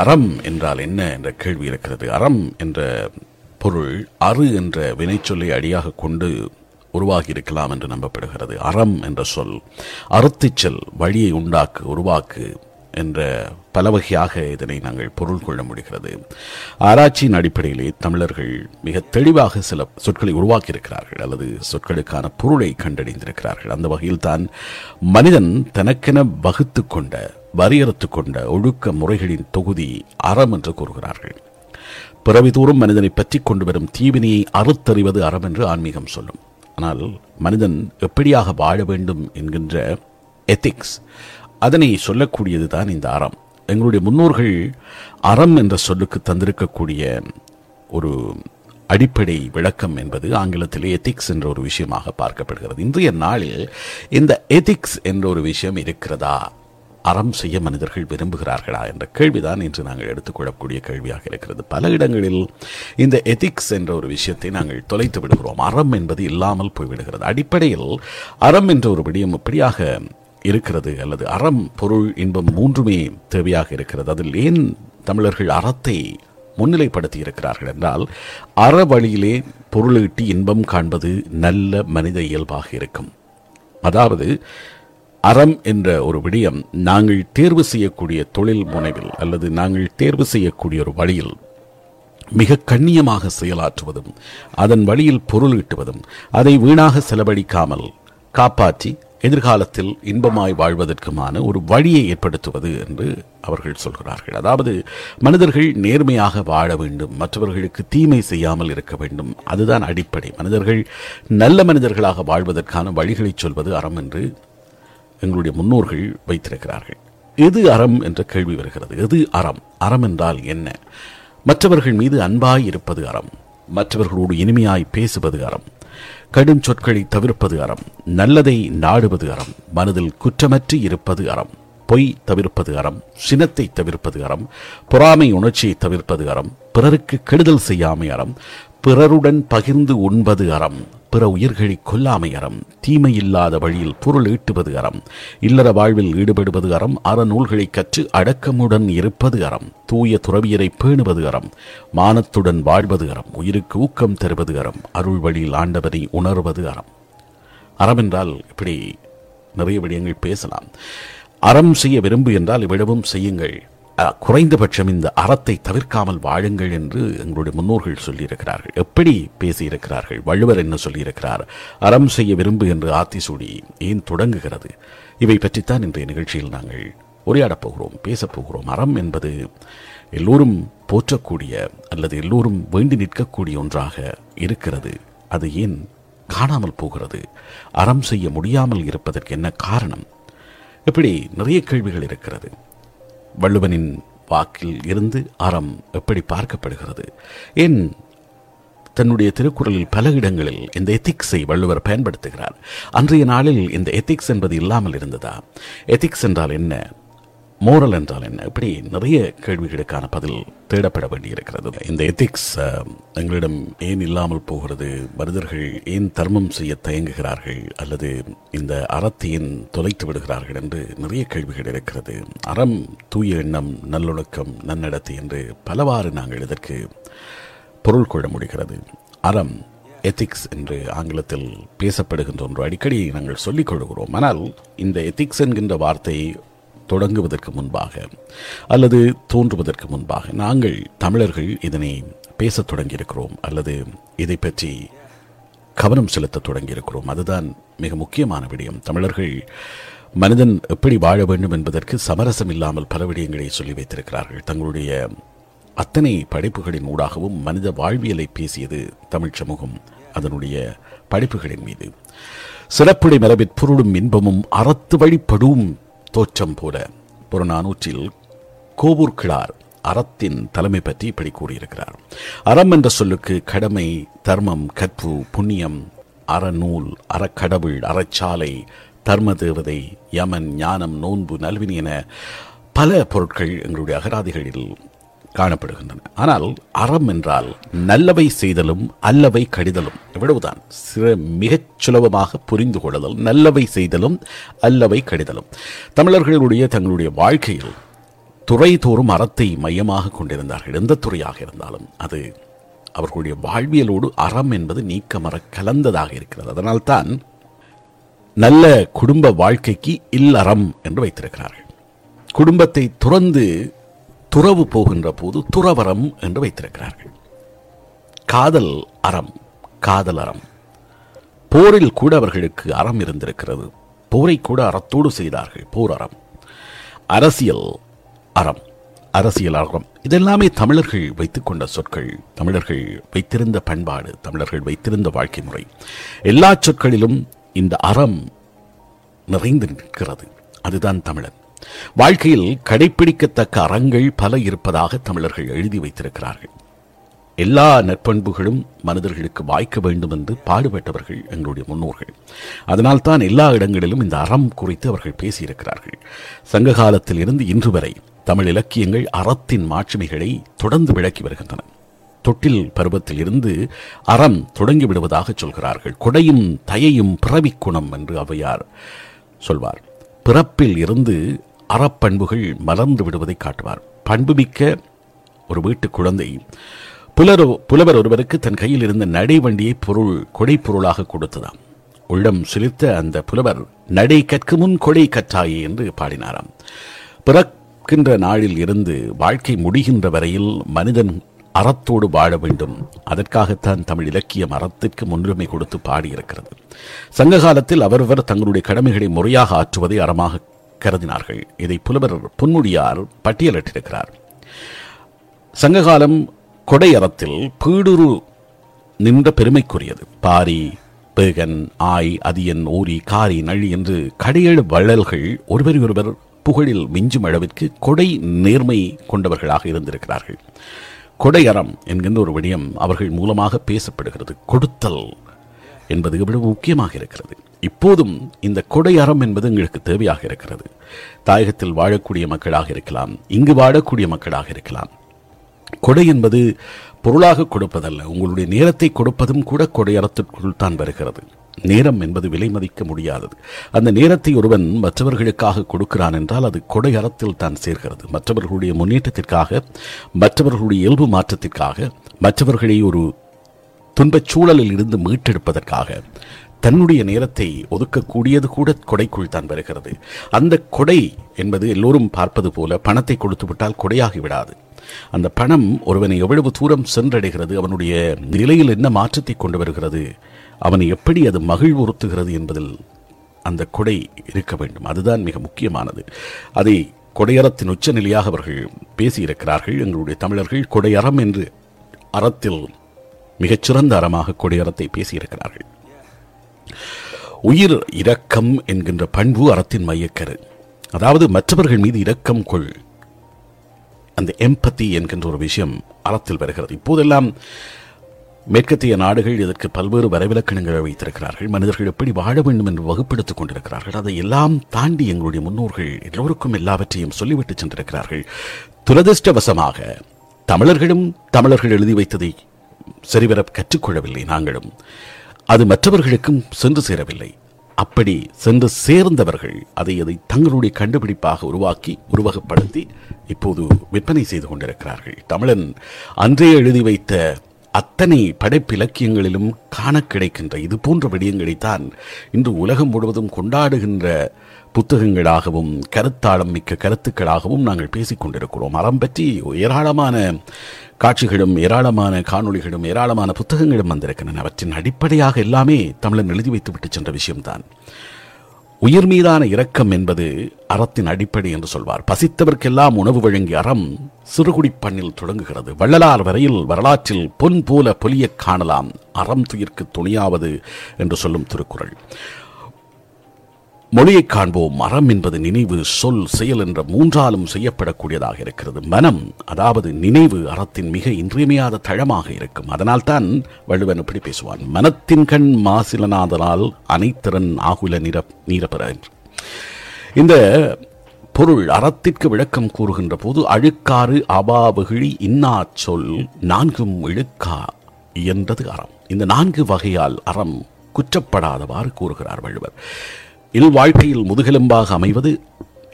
அறம் என்றால் என்ன என்ற கேள்வி இருக்கிறது. அறம் என்ற பொருள் அறு என்ற வினைச்சொல்லை அடியாக கொண்டு உருவாகி இருக்கலாம் என்று நம்பப்படுகிறது. அறம் என்ற சொல் அறுத்திச்செல் வழியை உண்டாக்கு உருவாக்கு என்ற பல வகையாக இதனை நாங்கள் பொருள் கொள்ள முடிகிறது. ஆராய்ச்சியின் அடிப்படையிலே தமிழர்கள் மிக தெளிவாக சில சொற்களை உருவாக்கியிருக்கிறார்கள் அல்லது சொற்களுக்கான பொருளை கண்டறிந்திருக்கிறார்கள் அந்த வகையில் தான் மனிதன் தனக்கென வகுத்து கொண்ட வரையறுத்து கொண்ட ஒழுக்க முறைகளின் தொகுதி அறம் என்று கூறுகிறார்கள். பிறவிதூறும் மனிதனை பற்றி கொண்டு வரும் தீவினையை அறுத்தறிவது அறம் என்று ஆன்மீகம் சொல்லும். ஆனால் மனிதன் எப்படியாக வாழ வேண்டும் என்கின்ற எத்திக்ஸ் அதனை சொல்லக்கூடியது தான் இந்த அறம். எங்களுடைய முன்னோர்கள் அறம் என்ற சொல்லுக்கு தந்திருக்கக்கூடிய ஒரு அடிப்படை விளக்கம் என்பது ஆங்கிலத்திலே எத்திக்ஸ் என்ற ஒரு விஷயமாக பார்க்கப்படுகிறது. இன்றைய நாளில் இந்த எத்திக்ஸ் என்ற ஒரு விஷயம் இருக்கிறதா? அறம் செய்ய மனிதர்கள் விரும்புகிறார்களா என்ற கேள்விதான் இன்று நாங்கள் எடுத்துக்கொள்ளக்கூடிய கேள்வியாக இருக்கிறது. பல இடங்களில் இந்த எதிக்ஸ் என்ற ஒரு விஷயத்தை நாங்கள் தொலைத்து விடுகிறோம். அறம் என்பது இல்லாமல் போய்விடுகிறது. அடிப்படையில் அறம் என்ற ஒரு விடயம் எப்படியாக இருக்கிறது அல்லது அறம் பொருள் இன்பம் மூன்றுமே தேவையாக இருக்கிறது. அதில் ஏன் தமிழர்கள் அறத்தை முன்னிலைப்படுத்தி இருக்கிறார்கள் என்றால் அற வழியிலே பொருளீட்டி இன்பம் காண்பது நல்ல மனித இயல்பாக இருக்கும். அதாவது அறம் என்ற ஒரு விடயம் நாங்கள் தேர்வு செய்யக்கூடிய தொழில் முனைவில் அல்லது நாங்கள் தேர்வு செய்யக்கூடிய ஒரு வழியில் மிக கண்ணியமாக செயலாற்றுவதும் அதன் வழியில் பொருள் ஈட்டுவதும் அதை வீணாக செலவழிக்காமல் காப்பாற்றி எதிர்காலத்தில் இன்பமாய் வாழ்வதற்குமான ஒரு வழியை ஏற்படுத்துவது என்று அவர்கள் சொல்கிறார்கள். அதாவது மனிதர்கள் நேர்மையாக வாழ வேண்டும் மற்றவர்களுக்கு தீமை செய்யாமல் இருக்க வேண்டும். அதுதான் அடிப்படை. மனிதர்கள் நல்ல மனிதர்களாக வாழ்வதற்கான வழிகளை சொல்வது அறம் என்று எங்களுடைய முன்னோர்கள் வைத்திருக்கிறார்கள். எது அறம் என்ற கேள்வி வருகிறது? எது அறம்? அறம் என்றால் என்ன? மற்றவர்கள் மீது அன்பாய் இருப்பது அறம். மற்றவர்களோடு இனிமையாய் பேசுவது அறம். கடும் சொற்களை தவிர்ப்பது அறம். நல்லதை நாடுவது அறம். மனதில் குற்றமற்றி இருப்பது அறம். பொய் தவிர்ப்பது அறம். சினத்தை தவிர்ப்பது அறம். பொறாமை உணர்ச்சியை தவிர்ப்பது அறம். பிறருக்கு கெடுதல் செய்யாமை அறம். பிறருடன் பகிர்ந்து உண்பது அறம் பிற உயிர்களை கொல்லாமை அறம் தீமை இல்லாத வழியில் பொருள் ஈட்டுவது அறம் இல்லற வாழ்வில் ஈடுபடுவது அறம் அறநூல்களை கற்று அடக்கமுடன் இருப்பது அறம் தூய துறவியரை பேணுவது அறம் மானத்துடன் வாழ்வது அறம் உயிருக்கு ஊக்கம் தருவது அறம் அருள் வழியில் ஆண்டவரை உணர்வது அறம். அறம் என்றால் இப்படி நிறைய விடயங்கள் பேசலாம். அறம் செய்ய விரும்பு என்றால் இவ்விடவும் செய்யுங்கள். குறைந்தபட்சம் இந்த அறத்தை தவிர்க்காமல் வாழுங்கள் என்று எங்களுடைய முன்னோர்கள் சொல்லியிருக்கிறார்கள். எப்படி பேசியிருக்கிறார்கள்? வள்ளுவர் என்ன சொல்லியிருக்கிறார்? அறம் செய்ய விரும்பு என்று ஆத்திசூடி ஏன் தொடங்குகிறது? இவை பற்றித்தான் இன்றைய நிகழ்ச்சியில் நாங்கள் உரையாடப் போகிறோம் பேசப் போகிறோம். அறம் என்பது எல்லோரும் போற்றக்கூடிய அல்லது எல்லோரும் வேண்டி நிற்கக்கூடிய ஒன்றாக இருக்கிறது. அது ஏன் காணாமல் போகிறது? அறம் செய்ய முடியாமல் இருப்பதற்கு என்ன காரணம்? இப்படி நிறைய கேள்விகள் இருக்கிறது. வள்ளுவனின் வாக்கில் இருந்து அறம் எப்படி பார்க்கப்படுகிறது? ஏன் தன்னுடைய திருக்குறளில் பல இடங்களில் இந்த எத்திக்ஸை வள்ளுவர் பயன்படுத்துகிறார். அன்றைய நாளில் இந்த எத்திக்ஸ் என்பது இல்லாமல் இருந்ததா? எத்திக்ஸ் என்றால் என்ன? மோரல் என்றால் என்ன? இப்படி நிறைய கேள்விகளுக்கான பதில் தேடப்பட வேண்டியிருக்கிறது. இந்த எத்திக்ஸ் எங்களிடம் ஏன் இல்லாமல் போகிறது? மனிதர்கள் ஏன் தர்மம் செய்ய தயங்குகிறார்கள்? அல்லது இந்த அறத்தையின் தொலைத்து விடுகிறார்கள் என்று நிறைய கேள்விகள் இருக்கிறது. அறம் தூய எண்ணம் நல்லொழுக்கம் நன்னடத்தை என்று பலவாறு நாங்கள் இதற்கு பொருள் கொள்ள முடிகிறது. அறம் எத்திக்ஸ் என்று ஆங்கிலத்தில் பேசப்படுகின்ற ஒன்று அடிக்கடி நாங்கள் சொல்லிக் கொள்கிறோம். ஆனால் இந்த எத்திக்ஸ் என்கின்ற வார்த்தை தொடங்குவதற்கு முன்பாக அல்லது தோன்றுவதற்கு முன்பாக நாங்கள் தமிழர்கள் இதனை பேசத் தொடங்கியிருக்கிறோம் அல்லது இதை பற்றி கவனம் செலுத்தத் தொடங்கியிருக்கிறோம். அதுதான் மிக முக்கியமான விடயம். தமிழர்கள் மனிதன் எப்படி வாழ வேண்டும் என்பதற்கு சமரசம் இல்லாமல் பல விடயங்களை சொல்லி வைத்திருக்கிறார்கள். தங்களுடைய அத்தனை படைப்புகளின் ஊடாகவும் மனித வாழ்வியலை பேசியது தமிழ் சமூகம் அதனுடைய படைப்புகளின் மீது. சிறப்புடை மரபிற் பொருளும் இன்பமும் அறத்து வழிபடும் தோற்றம் போல புறநானூற்றில் கோவூர் கிழார் அறத்தின் தலைமை பற்றி இப்படி கூறியிருக்கிறார். அறம் என்ற சொல்லுக்கு கடமை தர்மம் கற்பு புண்ணியம் அறநூல் அறக்கடவுள் அறச்சாலை தர்ம தேவதை யமன் ஞானம் நோன்பு நல்வினி என பல பொருட்கள் எங்களுடைய அகராதிகளில் காணப்படுகின்றன. ஆனால் அறம் என்றால் நல்லவை செய்தலும் அல்லவை கடிதலும் இவ்வளவுதான். சிற மிகச் சுலபமாக புரிந்து கொள்ளுதல் நல்லவை செய்தலும் அல்லவை கடிதலும். தமிழர்களுடைய தங்களுடைய வாழ்க்கையில் துறை தோறும் அறத்தை மையமாக கொண்டிருந்தார்கள். எந்த துறையாக இருந்தாலும் அது அவர்களுடைய வாழ்வியலோடு அறம் என்பது நீக்கமர கலந்ததாக இருக்கிறது. அதனால்தான் நல்ல குடும்ப வாழ்க்கைக்கு இல்லறம் என்று வைத்திருக்கிறார்கள். குடும்பத்தை துறந்து துறவு போகின்ற போது துறவரம் என்று வைத்திருக்கிறார்கள். காதல் அறம் காதல் அறம். போரில் கூட அவர்களுக்கு அறம் இருந்திருக்கிறது. போரை கூட அறத்தோடு செய்தார்கள் போர் அறம். அரசியல் அறம் அரசியல் அறம். இதெல்லாமே தமிழர்கள் வைத்துக்கொண்ட சொற்கள். தமிழர்கள் வைத்திருந்த பண்பாடு தமிழர்கள் வைத்திருந்த வாழ்க்கை முறை. எல்லா சொற்களிலும் இந்த அறம் நிறைந்து நிற்கிறது. அதுதான் தமிழன். வாழ்க்கையில் கடைப்பிடிக்கத்தக்க அறங்கள் பல இருப்பதாக தமிழர்கள் எழுதி வைத்திருக்கிறார்கள். எல்லா நற்பண்புகளும் மனிதர்களுக்கு வாய்க்க வேண்டும் என்று பாடுபட்டவர்கள் எங்களுடைய முன்னோர்கள். அதனால் தான் எல்லா இடங்களிலும் இந்த அறம் குறித்து அவர்கள் பேசியிருக்கிறார்கள். சங்க காலத்தில் இருந்து இன்று வரை தமிழ் இலக்கியங்கள் அறத்தின் மாட்சிமைகளை தொடர்ந்து விளக்கி வருகின்றன. தொட்டில் பருவத்தில் இருந்து அறம் தொடங்கி விடுவதாக சொல்கிறார்கள். கொடையும் தயையும் பிறவிக்குணம் என்று அவையார் சொல்வார். பிறப்பில் இருந்து அறப்பண்புகள் மலர்ந்து விடுவதை காட்டுவார். பண்புமிக்க ஒரு வீட்டு குழந்தை. புலரோ புலவர் ஒருவருக்கு தன் கையில் இருந்த நடை வண்டியை பொருள் கொடை பொருளாக கொடுத்ததாம். உள்ளம் சிரித்த அந்த புலவர் நடை கற்கு முன் கொடை கற்றாயே என்று பாடினாராம். பிறக்கின்ற நாளில் இருந்து வாழ்க்கை முடிகின்ற வரையில் மனிதன் அறத்தோடு வாழ வேண்டும். அதற்காகத்தான் தமிழ் இலக்கியம் அறத்திற்கு முன்னுரிமை கொடுத்து பாடியிருக்கிறது. சங்க காலத்தில் அவரவர் தங்களுடைய கடமைகளை முறையாக ஆற்றுவதை அறமாக கருதினார்கள். இதை புலவர் பொன்முடியார் பட்டியலிட்டிருக்கிறார். சங்ககாலம் கொடை அறத்தில் பீடுரு நின்ற பெருமைக்குரியது. பாரி பேகன் ஆய் அதியன் ஓரி காரி நழி என்று கடையேழு வள்ளல்கள் ஒருவரை ஒருவர் புகழில் மிஞ்சும் அளவிற்கு கொடை நேர்மை கொண்டவர்களாக இருந்திருக்கிறார்கள். கொடையறம் என்கின்ற ஒரு விடயம் அவர்கள் மூலமாக பேசப்படுகிறது. கொடுத்தல் என்பது இவ்வளவு முக்கியமாக இருக்கிறது. இப்போதும் இந்த கொடை அறம் என்பது எங்களுக்கு தேவையாக இருக்கிறது. தாயகத்தில் வாழக்கூடிய மக்களாக இருக்கலாம் இங்கு வாழக்கூடிய மக்களாக இருக்கலாம். கொடை என்பது பொருளாக கொடுப்பதல்ல. உங்களுடைய நேரத்தை கொடுப்பதும் கூட கொடையறத்திற்குள் தான் வருகிறது. நேரம் என்பது விலை மதிக்க முடியாதது. அந்த நேரத்தை ஒருவன் மற்றவர்களுக்காக கொடுக்கிறான் என்றால் அது கொடையறத்தில் தான் சேர்கிறது. மற்றவர்களுடைய முன்னேற்றத்திற்காக மற்றவர்களுடைய இயல்பு மாற்றத்திற்காக மற்றவர்களை ஒரு துன்பச் சூழலில் இருந்து மீட்டெடுப்பதற்காக தன்னுடைய நேரத்தை ஒதுக்கக்கூடியது கூட கொடைக்குள் தான் வருகிறது. அந்த கொடை என்பது எல்லோரும் பார்ப்பது போல பணத்தை கொடுத்து விட்டால் கொடையாகி விடாது. அந்த பணம் ஒருவனை எவ்வளவு தூரம் சென்றடைகிறது அவனுடைய நிலையில் என்ன மாற்றத்தை கொண்டு வருகிறது அவனை எப்படி அது மகிழ்வுறுத்துகிறது என்பதில் அந்த கொடை இருக்க வேண்டும். அதுதான் மிக முக்கியமானது. அதை கொடையறத்தின் உச்சநிலையாக அவர்கள் பேசியிருக்கிறார்கள். எங்களுடைய தமிழர்கள் கொடையறம் என்று அறத்தில் மிகச்சிறந்த அறமாக கொடையறத்தை பேசியிருக்கிறார்கள். உயிர் இரக்கம் என்கின்ற பண்பு அறத்தின் மையக்கரு. அதாவது மற்றவர்கள் மீது இரக்கம் கொள். அந்த எம்பத்தி என்கின்ற ஒரு விஷயம் அறத்தில் வருகிறது. இப்போதெல்லாம் மேற்கத்திய நாடுகள் இதற்கு பல்வேறு வரைவிலக்கணங்களை வைத்திருக்கிறார்கள். மனிதர்கள் எப்படி வாழ வேண்டும் என்று வகுப்பெடுத்துக் கொண்டிருக்கிறார்கள். அதை எல்லாம் தாண்டி எங்களுடைய முன்னோர்கள் எல்லோருக்கும் எல்லாவற்றையும் சொல்லிவிட்டு சென்றிருக்கிறார்கள். துரதிருஷ்டவசமாக தமிழர்களும் தமிழர்கள் எழுதி வைத்ததை சரிவர கற்றுக்கொள்ளவில்லை. நாங்களும் அது மற்றவர்களுக்கும் சென்று சேரவில்லை. அப்படி சென்று சேர்ந்தவர்கள் அதை அதை தங்களுடைய கண்டுபிடிப்பாக உருவாக்கி உருவகப்படுத்தி இப்போது விற்பனை செய்து கொண்டிருக்கிறார்கள். தமிழன் அன்றே எழுதி வைத்த அத்தனை படைப்பிலக்கியங்களிலும் காண கிடைக்கின்ற இது போன்ற விடயங்களைத்தான் இன்று உலகம் முழுவதும் கொண்டாடுகின்ற புத்தகங்களாகவும் கருத்தாளம் மிக்க கருத்துக்களாகவும் நாங்கள் பேசிக் கொண்டிருக்கிறோம். அறம் பற்றி ஏராளமான காட்சிகளும் ஏராளமான காணொளிகளும் ஏராளமான புத்தகங்களும் வந்திருக்கின்றன. அவற்றின் அடிப்படையாக எல்லாமே தமிழன் எழுதி வைத்துவிட்டு சென்ற விஷயம்தான். உயிர் மீதான இரக்கம் என்பது அறத்தின் அடிப்படை என்று சொல்வார். பசித்தவர்க்கெல்லாம் உணவு வழங்கிய அறம் சிறுகுடி பண்ணில் தொடங்குகிறது. வள்ளலார் வரையில் வரலாற்றில் பொன் போல பொலிய காணலாம். அறம் துயிர்க்கு துணியாவது என்று சொல்லும் திருக்குறள். மொழியை காண்போம். மரம் என்பது நினைவு சொல் செயல் என்ற மூன்றாலும் செய்யப்படக்கூடியதாக இருக்கிறது. மனம் அதாவது நினைவு அறத்தின் மிக இன்றியமையாத தளமாக இருக்கும். அதனால் தான் வள்ளுவன் இப்படி பேசுவான். மனத்தின் கண் மாசிலனாதனால் அனைத்திறன் ஆகுல நிர நீரப்பெற என்று இந்த பொருள் அறத்திற்கு விளக்கம் கூறுகின்ற போது அழுக்காறு அபாவகிழி இன்னா சொல் நான்கும் இழுக்கா என்றது அறம். இந்த நான்கு வகையால் அறம் குற்றப்படாதவாறு கூறுகிறார் வள்ளுவர். இல் வாழ்க்கையில் முதுகெலும்பாக அமைவது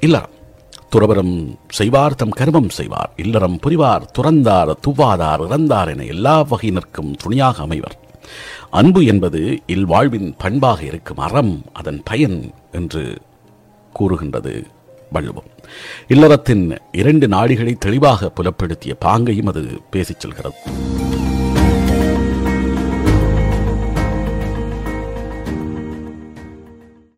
இல்லறம் துறவரம் செய்வார் தம் கர்மம் செய்வார். இல்லறம் புரிவார் துறந்தார் துவாதார் இறந்தார் என எல்லா வகையினருக்கும் துணையாக அமைவர். அன்பு என்பது இல்வாழ்வின் பண்பாக இருக்கும் அறம் அதன் பயன் என்று கூறுகின்றது வள்ளுவம். இல்லறத்தின் இரண்டு நாடிகளை தெளிவாக புலப்படுத்திய பாங்கையும் அது பேசிச் செல்கிறது.